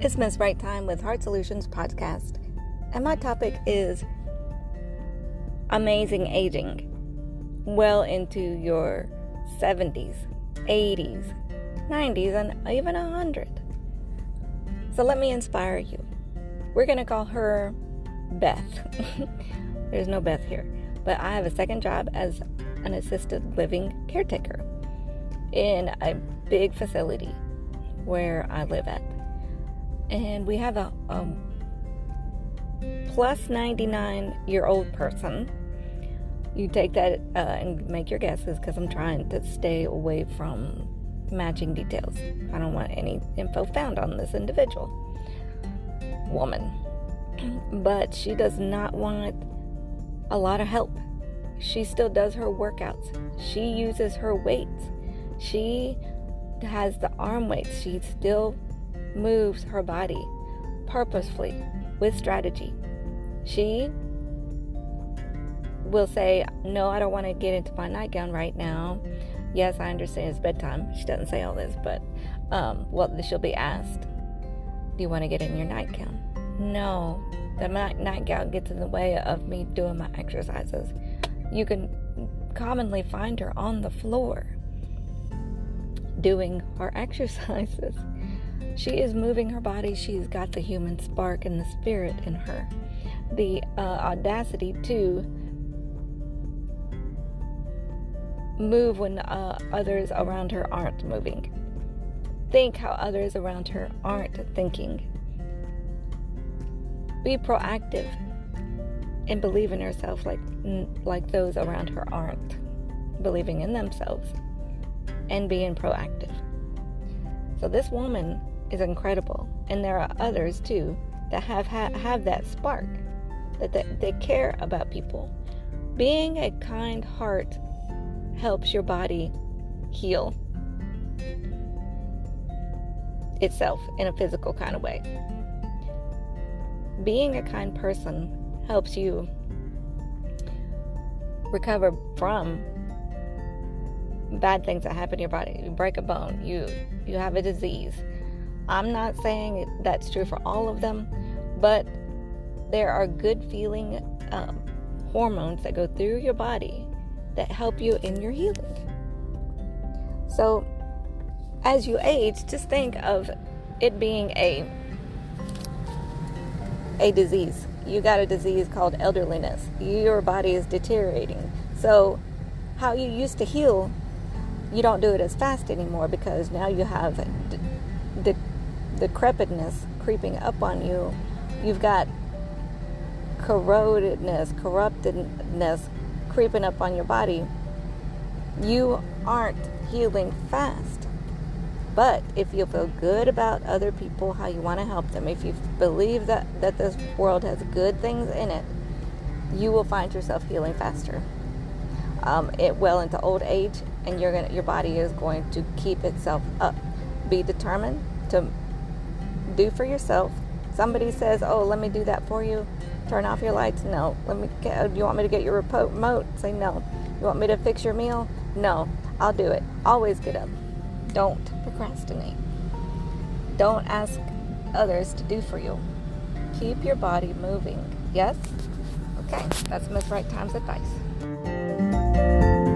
It's Miss Right Time with Heart Solutions Podcast, and my topic is amazing aging. Well into your 70s, 80s, 90s, and even 100. So let me inspire you. We're going to call her Beth. There's no Beth here, but I have a second job as an assisted living caretaker in a big facility where I live at. And we have a, a plus 99 year old person. You take that uh, and make your guesses because I'm trying to stay away from matching details. I don't want any info found on this individual woman. But she does not want a lot of help. She still does her workouts. She uses her weights. She has the arm weights. She still moves her body purposefully with strategy. She will say, No, I don't want to get into my nightgown right now. Yes, I understand it's bedtime. She doesn't say all this, but um, well, she'll be asked, Do you want to get in your nightgown? No, the nightgown gets in the way of me doing my exercises. You can commonly find her on the floor doing her exercises. She is moving her body. She's got the human spark and the spirit in her. The uh, audacity to move when uh, others around her aren't moving. Think how others around her aren't thinking. Be proactive and believe in herself like like those around her aren't believing in themselves and being proactive. So this woman is incredible, and there are others too that have ha- have that spark that they, they care about people. Being a kind heart helps your body heal itself in a physical kind of way. Being a kind person helps you recover from bad things that happen to your body. You break a bone, you you have a disease. I'm not saying that's true for all of them, but there are good feeling um, hormones that go through your body that help you in your healing. So, as you age, just think of it being a a disease. You got a disease called elderliness. Your body is deteriorating. So, how you used to heal you don't do it as fast anymore because now you have the decrepitness creeping up on you. You've got corrodedness, corruptedness creeping up on your body. You aren't healing fast. But if you feel good about other people, how you want to help them, if you believe that, that this world has good things in it, you will find yourself healing faster. Um, it well into old age and gonna your body is going to keep itself up. Be determined to do for yourself. Somebody says, "Oh, let me do that for you." Turn off your lights. No. Let me. Get, uh, you want me to get your remote? Say no. You want me to fix your meal? No. I'll do it. Always get up. Don't procrastinate. Don't ask others to do for you. Keep your body moving. Yes? Okay, that's Miss Right Time's advice.